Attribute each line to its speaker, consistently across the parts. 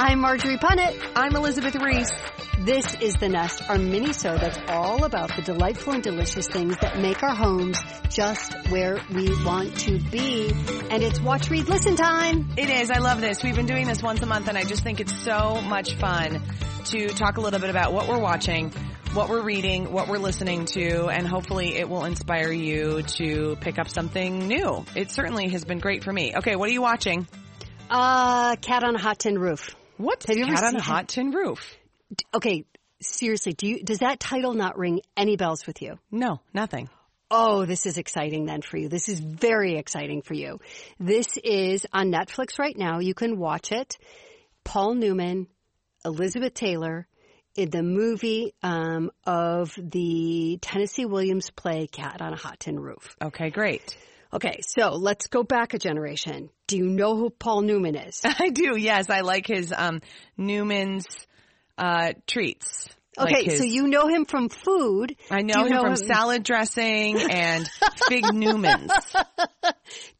Speaker 1: I'm Marjorie Punnett.
Speaker 2: I'm Elizabeth Ries.
Speaker 1: This is The Nest, our mini-show that's all about the delightful and delicious things that make our homes just where we want to be. And it's watch, read, listen time.
Speaker 2: It is. I love this. We've been doing this once a month and I just think it's so much fun to talk a little bit about what we're watching, what we're reading, what we're listening to, and hopefully it will inspire you to pick up something new. It certainly has been great for me. Okay, what are you watching?
Speaker 1: Uh, Cat on a Hot Tin Roof.
Speaker 2: What's
Speaker 1: Have you
Speaker 2: Cat on a Hot Tin Roof?
Speaker 1: Okay, seriously, do you, does that title not ring any bells with you?
Speaker 2: No, nothing.
Speaker 1: Oh, this is exciting then for you. This is very exciting for you. This is on Netflix right now. You can watch it. Paul Newman, Elizabeth Taylor, in the movie um, of the Tennessee Williams play Cat on a Hot Tin Roof.
Speaker 2: Okay, great.
Speaker 1: Okay, so let's go back a generation. Do you know who Paul Newman is?
Speaker 2: I do. Yes, I like his um Newman's uh treats.
Speaker 1: Okay,
Speaker 2: Like his-
Speaker 1: so you know him from food.
Speaker 2: I know him
Speaker 1: know
Speaker 2: from
Speaker 1: him-
Speaker 2: salad dressing and Fig Newman's.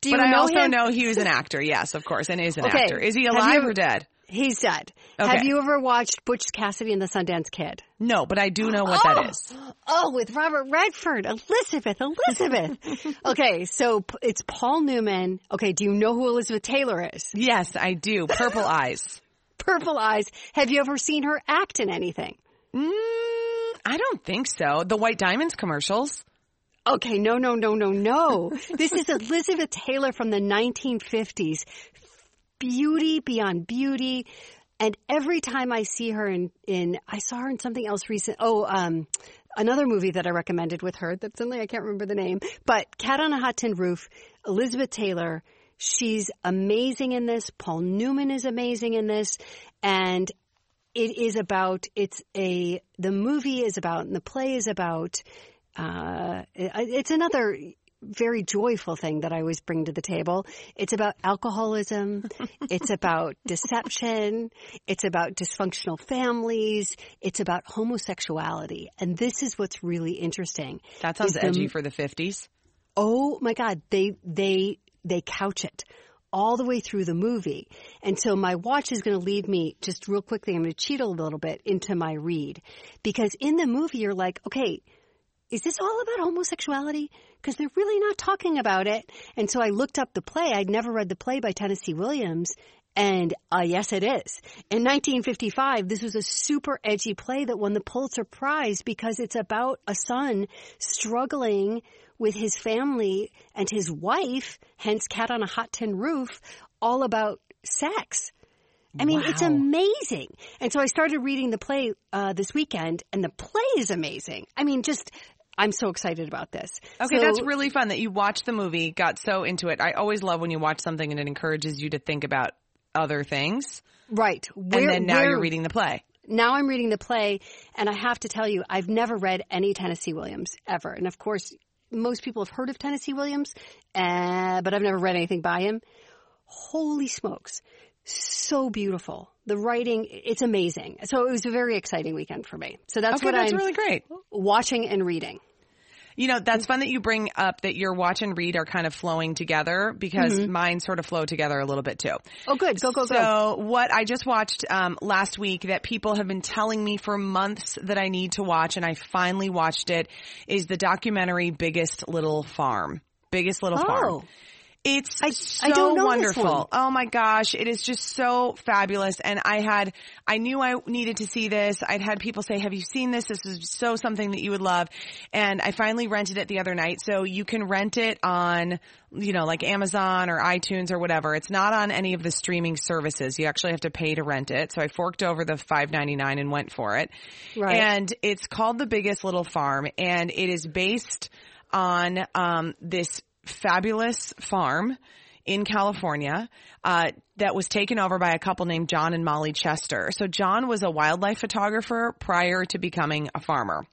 Speaker 1: Do you
Speaker 2: But I
Speaker 1: know
Speaker 2: also
Speaker 1: him?
Speaker 2: know he was an actor, yes, of course, and is an
Speaker 1: Okay.
Speaker 2: actor. Is he
Speaker 1: Have you
Speaker 2: alive or dead?
Speaker 1: He's dead.
Speaker 2: Okay.
Speaker 1: Have you ever watched Butch Cassidy and the Sundance Kid?
Speaker 2: No, but I do know what that is.
Speaker 1: Oh, with Robert Redford, Elizabeth, Elizabeth. okay, so it's Paul Newman. Okay, do you know who Elizabeth Taylor is?
Speaker 2: Yes, I do. Purple eyes.
Speaker 1: Purple Eyes. Have you ever seen her act in anything?
Speaker 2: Mm, I don't think so. The White Diamonds commercials.
Speaker 1: Okay, no, no, no, no, no. this is Elizabeth Taylor from the 1950s. Beauty beyond beauty. And every time I see her in, in, I saw her in something else recent. Oh, um, another movie that I recommended with her that suddenly I can't remember the name, but Cat on a Hot Tin Roof, Elizabeth Taylor. She's amazing in this. Paul Newman is amazing in this. And it is about, it's a, the movie is about, and the play is about, uh, it's another very joyful thing that I always bring to the table. It's about alcoholism. it's about deception. It's about dysfunctional families. It's about homosexuality. And this is what's really interesting.
Speaker 2: That sounds
Speaker 1: the-
Speaker 2: edgy for the 50s.
Speaker 1: oh my god they they they couch it all the way through the movie and so my watch is going to lead me just real quickly i'm going to cheat a little bit into my read because in the movie you're like okay is this all about homosexuality because they're really not talking about it and so i looked up the play i'd never read the play by tennessee williams and uh, yes, it is. In 1955, this was a super edgy play that won the Pulitzer Prize because it's about a son struggling with his family and his wife, hence Cat on a Hot Tin Roof, all about sex. I mean, it's amazing. And so I started reading the play uh, this weekend, and the play is amazing. I mean, just I'm so excited about this.
Speaker 2: Okay,
Speaker 1: So-
Speaker 2: that's really fun that you watched the movie, got so into it. I always love when you watch something and it encourages you to think about other things.
Speaker 1: right. Where,
Speaker 2: and then now
Speaker 1: where-
Speaker 2: you're reading the play.
Speaker 1: now I'm reading the play, and I have to tell you, I've never read any Tennessee Williams ever. And of course, most people have heard of Tennessee Williams, uh, but I've never read anything by him. Holy smokes. So beautiful. The writing, it's amazing. So it was a very exciting weekend for me. So that's
Speaker 2: Okay,
Speaker 1: what
Speaker 2: that's
Speaker 1: I'm
Speaker 2: really great.
Speaker 1: watching and reading.
Speaker 2: You know, that's fun that you bring up that your watch and read are kind of flowing together because mine sort of flow together a little bit too.
Speaker 1: Oh, good. Go, go, go.
Speaker 2: So what I just watched um, last week that people have been telling me for months that I need to watch, and I finally watched it, is the documentary "Biggest Little Farm." Biggest Little
Speaker 1: Oh.
Speaker 2: Farm. It's
Speaker 1: I-
Speaker 2: so
Speaker 1: I don't know
Speaker 2: wonderful. Oh my gosh, it is just so fabulous. And I had, I knew I needed to see this. I'd had people say, have you seen this? This is so something that you would love. And I finally rented it the other night. So you can rent it on, you know, like Amazon or iTunes or whatever. It's not on any of the streaming services. You actually have to pay to rent it. So I forked over the five ninety nine and went for it.
Speaker 1: Right.
Speaker 2: And it's called The Biggest Little Farm and it is based on um, this fabulous farm in California uh, that was taken over by a couple named John and Molly Chester. So John was a wildlife photographer prior to becoming a farmer.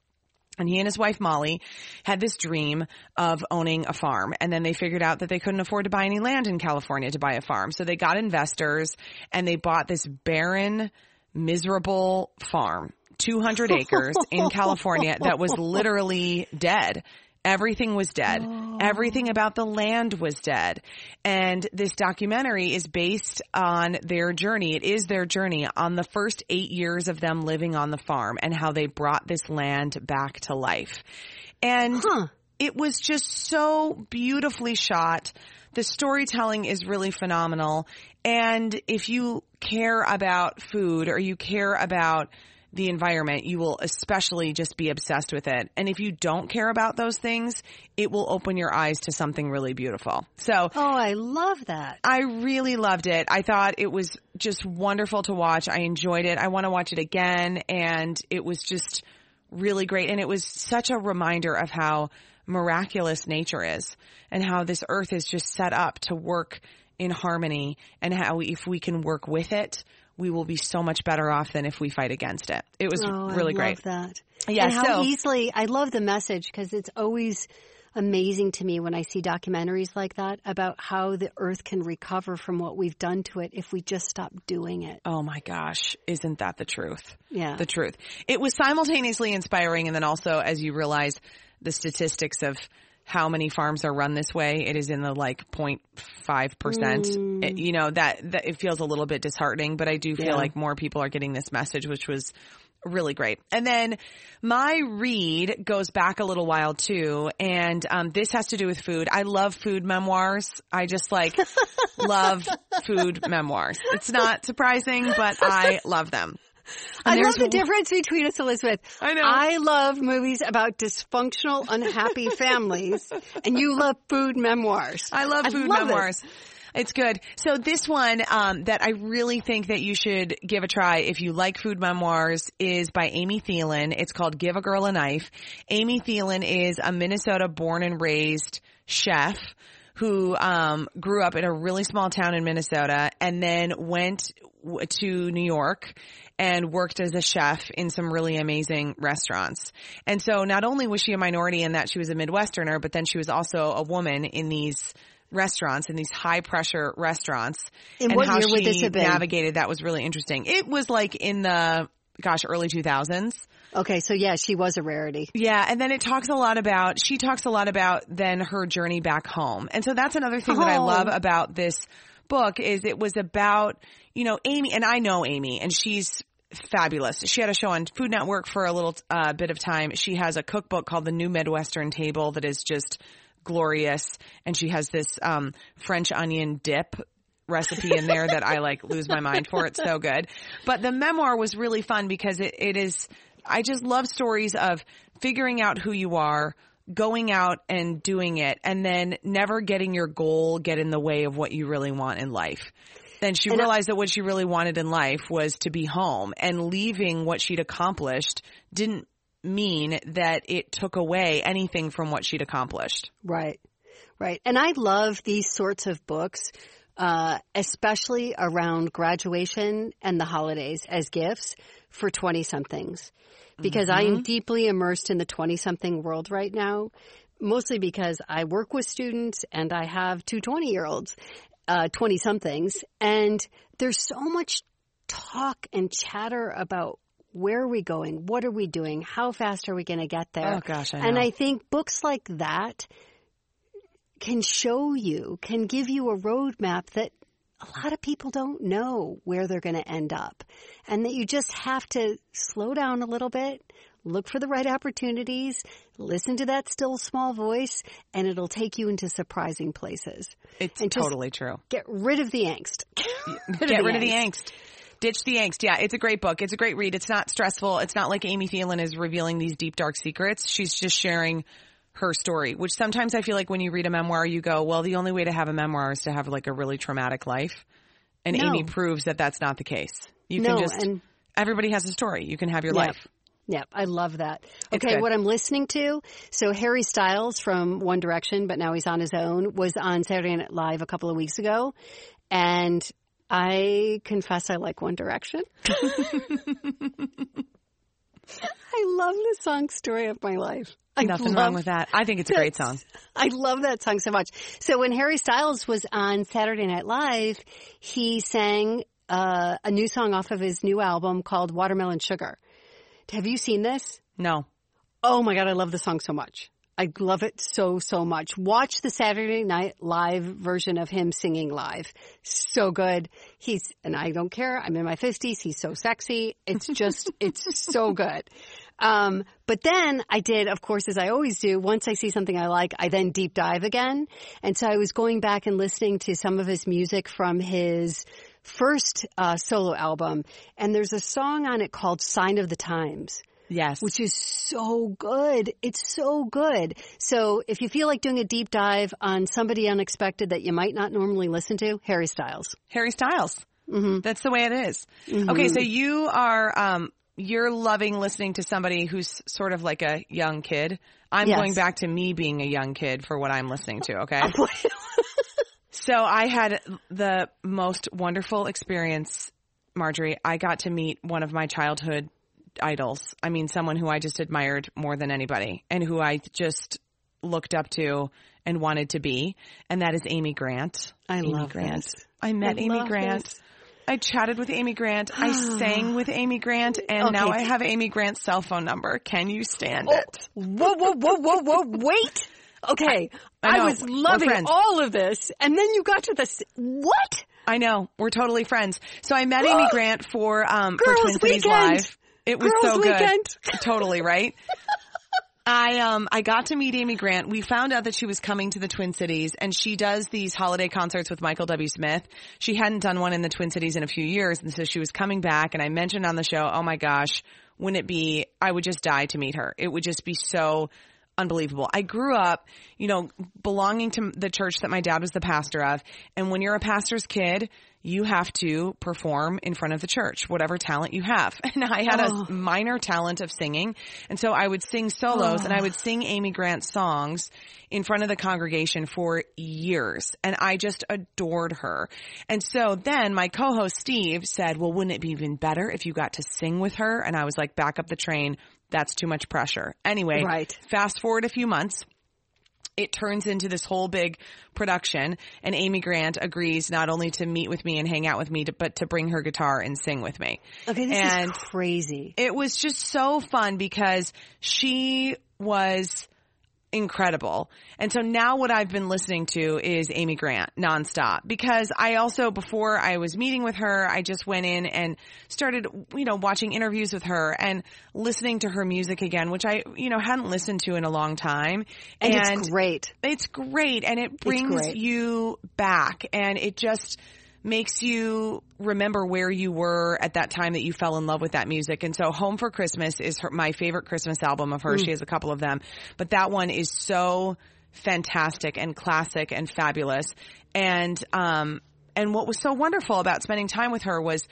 Speaker 2: And he and his wife Molly had this dream of owning a farm. And then they figured out that they couldn't afford to buy any land in California to buy a farm. So they got investors and they bought this barren, miserable farm, 200 acres in California that was literally dead. Everything was dead. Everything about the land was dead. And this documentary is based on their journey. It is their journey on the first eight years of them living on the farm and how they brought this land back to life. And
Speaker 1: Huh.
Speaker 2: it was just so beautifully shot. The storytelling is really phenomenal. And if you care about food or you care about the environment, you will especially just be obsessed with it. And if you don't care about those things, it will open your eyes to something really beautiful. So
Speaker 1: Oh, I love that.
Speaker 2: I really loved it. I thought it was just wonderful to watch. I enjoyed it. I want to watch it again. And it was just really great. And it was such a reminder of how miraculous nature is and how this earth is just set up to work in harmony and how if we can work with it, we will be so much better off than if we fight against it. It was
Speaker 1: Oh,
Speaker 2: really
Speaker 1: I
Speaker 2: great.
Speaker 1: love that.
Speaker 2: Yeah,
Speaker 1: and how
Speaker 2: so-
Speaker 1: easily I love the message because it's always amazing to me when I see documentaries like that about how the earth can recover from what we've done to it if we just stop doing it.
Speaker 2: Oh my gosh, isn't that the truth?
Speaker 1: Yeah.
Speaker 2: The truth. It was simultaneously inspiring and then also as you realize the statistics of how many farms are run this way, it is in the like 0.5 percent. You know that, that it feels a little bit disheartening, but I do feel
Speaker 1: Yeah.
Speaker 2: like more people are getting this message, which was really great. And then my read goes back a little while too, and um, this has to do with food. I love food memoirs. I just like love food memoirs. It's not surprising, but I love them.
Speaker 1: I love the difference between us, Elizabeth.
Speaker 2: I know.
Speaker 1: I love movies about dysfunctional, unhappy families, and you love food memoirs.
Speaker 2: I love food
Speaker 1: love it.
Speaker 2: memoirs. It's good. So this one um, that I really think that you should give a try if you like food memoirs is by Amy Thielen. It's called Give a Girl a Knife. Amy Thielen is a Minnesota born and raised chef who um, grew up in a really small town in Minnesota and then went to New York and worked as a chef in some really amazing restaurants. And so not only was she a minority in that she was a Midwesterner, but then she was also a woman in these restaurants, in these high pressure restaurants.
Speaker 1: In
Speaker 2: and
Speaker 1: what
Speaker 2: how she
Speaker 1: this have been?
Speaker 2: navigated that was really interesting. It was like in the, gosh, early 2000s.
Speaker 1: Okay, so yeah, she was a rarity.
Speaker 2: Yeah, and then it talks a lot about she talks a lot about then her journey back home. And so that's another thing that I
Speaker 1: Oh.
Speaker 2: love about this book is it was about, you know, Amy and I know Amy and she's fabulous. She had a show on Food Network for a little uh, bit of time. She has a cookbook called The New Midwestern Table that is just glorious and she has this um French onion dip recipe in there that I like lose my mind for. It's so good. But the memoir was really fun because it, it is, I just love stories of figuring out who you are, going out and doing it, and then never getting your goal get in the way of what you really want in life. Then she realized that what she really wanted in life was to be home and leaving what she'd accomplished didn't mean that it took away anything from what she'd accomplished.
Speaker 1: Right, right. And I love these sorts of books, uh, especially around graduation and the holidays as gifts for 20 somethings. Because I am deeply immersed in the 20 something world right now, mostly because I work with students and I have two 20 year olds, uh, 20 somethings, and there's so much talk and chatter about where are we going? What are we doing? How fast are we going to get there?
Speaker 2: Oh, gosh, I
Speaker 1: And. I think books like that can show you, can give you a roadmap that a lot of people don't know where they're going to end up. And that you just have to slow down a little bit, look for the right opportunities, listen to that still small voice, and it'll take you into surprising places.
Speaker 2: It's
Speaker 1: And
Speaker 2: totally true.
Speaker 1: Get rid of the angst.
Speaker 2: Get rid of the angst. Ditch the angst. Yeah, it's a great book. It's a great read. It's not stressful. It's not like Amy Thielen is revealing these deep, dark secrets. She's just sharing her story, which sometimes I feel like when you read a memoir, you go, well, the only way to have a memoir is to have like a really traumatic life. And
Speaker 1: No.
Speaker 2: Amy proves that that's not the case. You
Speaker 1: No,
Speaker 2: can just,
Speaker 1: and-
Speaker 2: everybody has a story. You can have your
Speaker 1: Yeah.
Speaker 2: life.
Speaker 1: Yeah, I love that. Okay, what I'm listening to, so Harry Styles from One Direction, but now he's on his own, was on Saturday Night Live a couple of weeks ago. And I confess I like One Direction. I love the song Story of My Life. I
Speaker 2: Nothing
Speaker 1: love
Speaker 2: wrong with that. I think it's a great song.
Speaker 1: I love that song so much. So when Harry Styles was on Saturday Night Live, he sang uh, a new song off of his new album called Watermelon Sugar. Have you seen this?
Speaker 2: No.
Speaker 1: Oh my god, I love the song so much. I love it so, so much. Watch the Saturday Night Live version of him singing live. So good. He's, and I don't care. I'm in my fifties. He's so sexy. It's just, it's so good. Um, but then I did, of course, as I always do, once I see something I like, I then deep dive again. And so I was going back and listening to some of his music from his first uh, solo album. And there's a song on it called Sign of the Times.
Speaker 2: Yes.
Speaker 1: Which is so good. It's so good. So if you feel like doing a deep dive on somebody unexpected that you might not normally listen to, Harry Styles.
Speaker 2: Harry Styles.
Speaker 1: Mm-hmm.
Speaker 2: That's the way it is. Mm-hmm. Okay, so you are um you're loving listening to somebody who's sort of like a young kid. I'm yes. going back to me being a young kid for what I'm listening to, okay? so I had the most wonderful experience, Marjorie. I got to meet one of my childhood idols. I mean, someone who I just admired more than anybody and who I just looked up to and wanted to be. And that is Amy Grant.
Speaker 1: I
Speaker 2: Amy
Speaker 1: love
Speaker 2: Grant.
Speaker 1: This.
Speaker 2: I met
Speaker 1: I
Speaker 2: Amy Grant.
Speaker 1: This.
Speaker 2: I chatted with Amy Grant. I sang with Amy Grant, and
Speaker 1: Okay.
Speaker 2: now I have Amy Grant's cell phone number. Can you stand
Speaker 1: Oh,
Speaker 2: it?
Speaker 1: whoa, whoa, whoa, whoa, whoa, wait. Okay.
Speaker 2: I
Speaker 1: I,
Speaker 2: know.
Speaker 1: was loving all of this. And then you got to this. What?
Speaker 2: I know we're totally friends. So I met Amy Grant for um for
Speaker 1: Girls'
Speaker 2: Twin Cities
Speaker 1: Weekend.
Speaker 2: Live. It was
Speaker 1: Girls'
Speaker 2: so good.
Speaker 1: Weekend.
Speaker 2: totally right. I um I got to meet Amy Grant. We found out that she was coming to the Twin Cities and she does these holiday concerts with Michael W. Smith. She hadn't done one in the Twin Cities in a few years and so she was coming back and I mentioned on the show, "Oh my gosh, wouldn't it be I would just die to meet her. It would just be so unbelievable. I grew up, you know, belonging to the church that my dad was the pastor of. And when you're a pastor's kid, you have to perform in front of the church, whatever talent you have. And I had
Speaker 1: Oh.
Speaker 2: a minor talent of singing. And so I would sing solos and I would sing oh. Amy Grant songs in front of the congregation for years. And I just adored her. And so then my co-host Steve said, well, wouldn't it be even better if you got to sing with her? And I was like, back up the train. That's too much pressure. Anyway,
Speaker 1: Right.
Speaker 2: fast forward a few months it turns into this whole big production and Amy Grant agrees not only to meet with me and hang out with me, to, but to bring her guitar and sing with me.
Speaker 1: Okay, this
Speaker 2: And-
Speaker 1: is crazy.
Speaker 2: It was just so fun because she was incredible. And so now what I've been listening to is Amy Grant nonstop because I also, before I was meeting with her, I just went in and started, you know, watching interviews with her and listening to her music again, which I, you know, hadn't listened to in a long time.
Speaker 1: And, it's great.
Speaker 2: It's great and it brings you back and it just makes you remember where you were at that time that you fell in love with that music. And so Home for Christmas is her, my favorite Christmas album of hers. She has a couple of them, but that one is so fantastic and classic and fabulous. And, um, and what was so wonderful about spending time with her was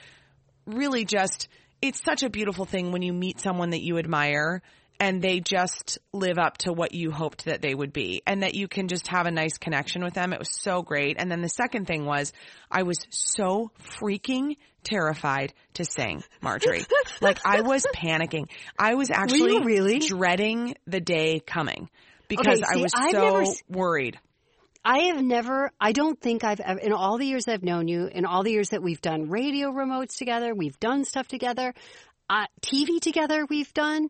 Speaker 2: really just it's such a beautiful thing when you meet someone that you admire and they just live up to what you hoped that they would be and that you can just have a nice connection with them. It was so great. And then the second thing was I was so freaking terrified to sing, Marjorie. like I was panicking. I was actually
Speaker 1: really?
Speaker 2: dreading the day coming because
Speaker 1: Okay,
Speaker 2: I was
Speaker 1: I've
Speaker 2: so
Speaker 1: never
Speaker 2: worried.
Speaker 1: I have never, I don't think I've ever, in all the years I've known you, in all the years that we've done radio remotes together, we've done stuff together, uh, TV together we've done,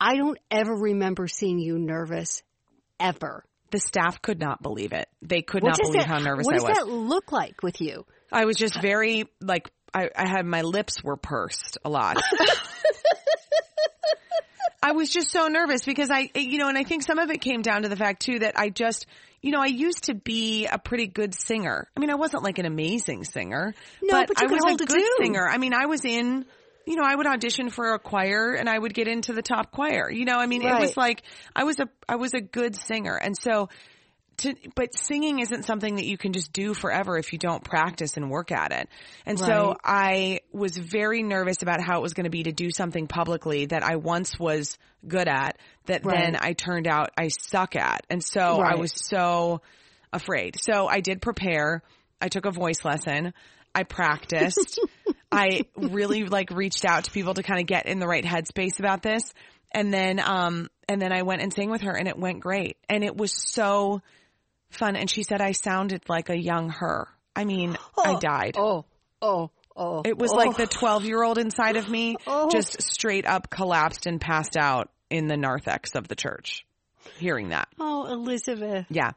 Speaker 1: I don't ever remember seeing you nervous, ever.
Speaker 2: The staff could not believe it. They could
Speaker 1: What
Speaker 2: not believe
Speaker 1: that,
Speaker 2: how nervous I was.
Speaker 1: what does that look like with you?
Speaker 2: I was just very like I, I had my lips were pursed a lot. I was just so nervous because I, you know, and I think some of it came down to the fact too that I just, you know, I used to be a pretty good singer. I mean, I wasn't like an amazing singer,
Speaker 1: No,
Speaker 2: but,
Speaker 1: but you
Speaker 2: I
Speaker 1: could
Speaker 2: was
Speaker 1: hold
Speaker 2: a
Speaker 1: a
Speaker 2: good
Speaker 1: tune.
Speaker 2: singer. I mean, I was in, you know, I would audition for a choir and I would get into the top choir. You know, I mean, it was like I was a I was a good singer, and so to, but singing isn't something that you can just do forever if you don't practice and work at it. And so I was very nervous about how it was going to be to do something publicly that I once was good at that then I turned out I suck at. And so I was so afraid. So I did prepare. I took a voice lesson. I practiced. I really like reached out to people to kind of get in the right headspace about this. And then, um, and then I went and sang with her and it went great. And it was so fun. And she said I sounded like a young her. I mean, I died.
Speaker 1: Oh, oh, oh.
Speaker 2: It was
Speaker 1: oh.
Speaker 2: like the 12 year old inside of me
Speaker 1: Oh.
Speaker 2: just straight up collapsed and passed out in the narthex of the church. Hearing that.
Speaker 1: Oh, Elizabeth.
Speaker 2: Yeah,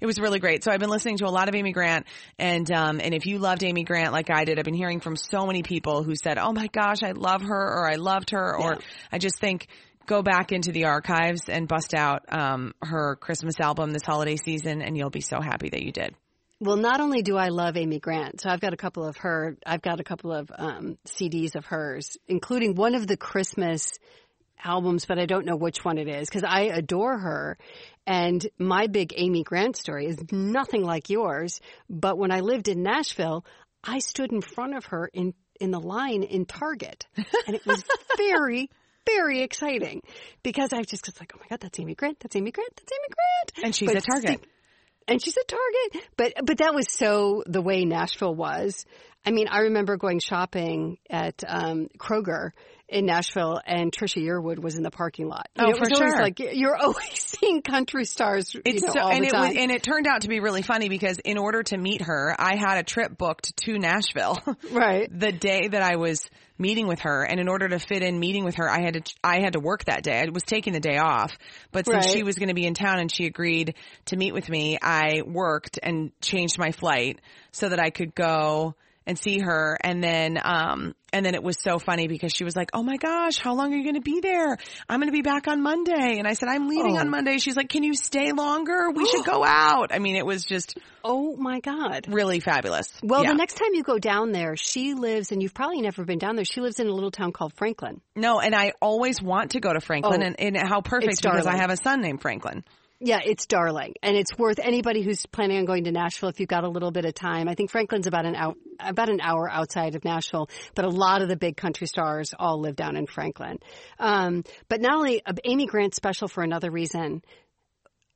Speaker 2: it was really great. So I've been listening to a lot of Amy Grant, and um, and if you loved Amy Grant like I did, I've been hearing from so many people who said, "Oh my gosh, I love her," or "I loved her," or
Speaker 1: Yeah.
Speaker 2: I just think go back into the archives and bust out um, her Christmas album this holiday season, and you'll be so happy that you did.
Speaker 1: Well, not only do I love Amy Grant, so I've got a couple of her, I've got a couple of um, CDs of hers, including one of the Christmas albums, but I don't know which one it is because I adore her. And my big Amy Grant story is nothing like yours. But when I lived in Nashville, I stood in front of her in, in the line in Target. And it was very, very exciting because I just was like, oh my God, that's Amy Grant. That's Amy Grant. That's Amy Grant.
Speaker 2: And she's
Speaker 1: But
Speaker 2: at Target.
Speaker 1: and she's at Target. But but that was so the way Nashville was. I mean, I remember going shopping at um, Kroger in Nashville, and Trisha Yearwood was in the parking lot. You
Speaker 2: Oh,
Speaker 1: know, it
Speaker 2: for
Speaker 1: was
Speaker 2: sure.
Speaker 1: Like you're always seeing country stars. you know,
Speaker 2: so, and it was, and it turned out to be really funny because in order to meet her, I had a trip booked to Nashville.
Speaker 1: right.
Speaker 2: the day that I was meeting with her, and in order to fit in meeting with her, I had to I had to work that day. I was taking the day off, but since
Speaker 1: Right.
Speaker 2: she was going to be in town and she agreed to meet with me, I worked and changed my flight so that I could go and see her. And then, um, and then it was so funny because she was like, "Oh my gosh, how long are you going to be there? I'm going to be back on Monday." And I said, "I'm leaving
Speaker 1: Oh.
Speaker 2: on Monday." She's like, "Can you stay longer? We should go out." I mean, it was just
Speaker 1: Oh my God.
Speaker 2: really fabulous.
Speaker 1: Well,
Speaker 2: Yeah.
Speaker 1: the next time you go down there, she lives, and you've probably never been down there. She lives in a little town called Franklin.
Speaker 2: No, and I always want to go to Franklin,
Speaker 1: Oh,
Speaker 2: and, and how perfect because I have a son named Franklin.
Speaker 1: Yeah, it's darling, and it's worth anybody who's planning on going to Nashville if you've got a little bit of time. I think Franklin's about an out about an hour outside of Nashville, but a lot of the big country stars all live down in Franklin. Um, but not only uh, Amy Grant's special for another reason.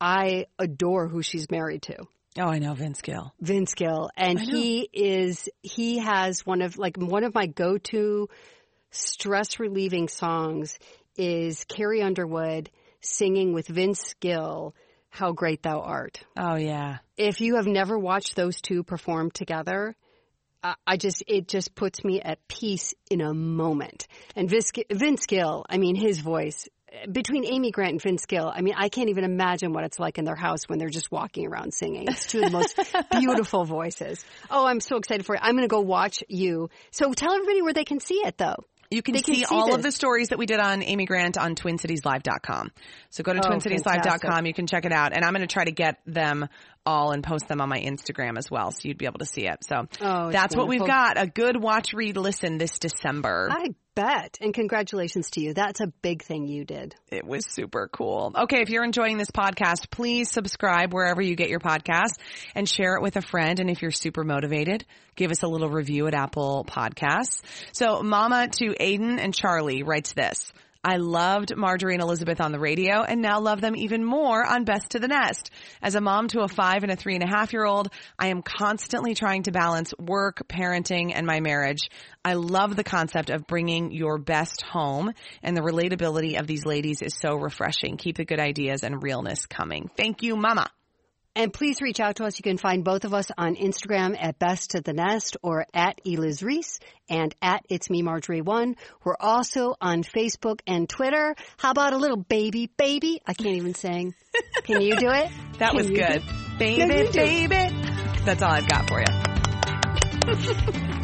Speaker 1: I adore who she's married to.
Speaker 2: Oh, I know Vince Gill.
Speaker 1: Vince Gill, and he is he has one of like one of my go to stress relieving songs is Carrie Underwood singing with Vince Gill, "How Great Thou Art."
Speaker 2: Oh yeah,
Speaker 1: If you have never watched those two perform together. I- I just, it just puts me at peace in a moment. And Vince, Vince Gill, I mean, his voice, between Amy Grant and Vince Gill, I mean, I can't even imagine what it's like in their house when they're just walking around singing. It's two of the most beautiful voices. Oh, I'm so excited for it. I'm going to go watch you. So tell everybody where they can see it though.
Speaker 2: You can see,
Speaker 1: see
Speaker 2: all of the stories that we did on Amy Grant on TwinCitiesLive.com. So go to
Speaker 1: Oh,
Speaker 2: TwinCitiesLive.com. You can check it out, and I'm going to try to get them all and post them on my Instagram as well, so you'd be able to see it. So
Speaker 1: Oh,
Speaker 2: that's what we've got: a good watch, read, listen this December.
Speaker 1: I bet. And congratulations to you. That's a big thing you did.
Speaker 2: It was super cool. Okay, if you're enjoying this podcast, please subscribe wherever you get your podcast and share it with a friend. And if you're super motivated, give us a little review at Apple Podcasts. So Mama to Aiden and Charlie writes this. I loved Marjorie and Elizabeth on the radio and now love them even more on Best to the Nest. As a mom to a five and a three and a half year old, I am constantly trying to balance work, parenting, and my marriage. I love the concept of bringing your best home and the relatability of these ladies is so refreshing. Keep the good ideas and realness coming. Thank you, mama.
Speaker 1: And please reach out to us. You can find both of us on Instagram at Best to the Nest or at Eliz Reese and at It's Me Marjorie One. We're also on Facebook and Twitter. How about a little baby baby? I can't even sing. Can you do it?
Speaker 2: That
Speaker 1: Can
Speaker 2: was good. Baby, baby. That's all I've got for you.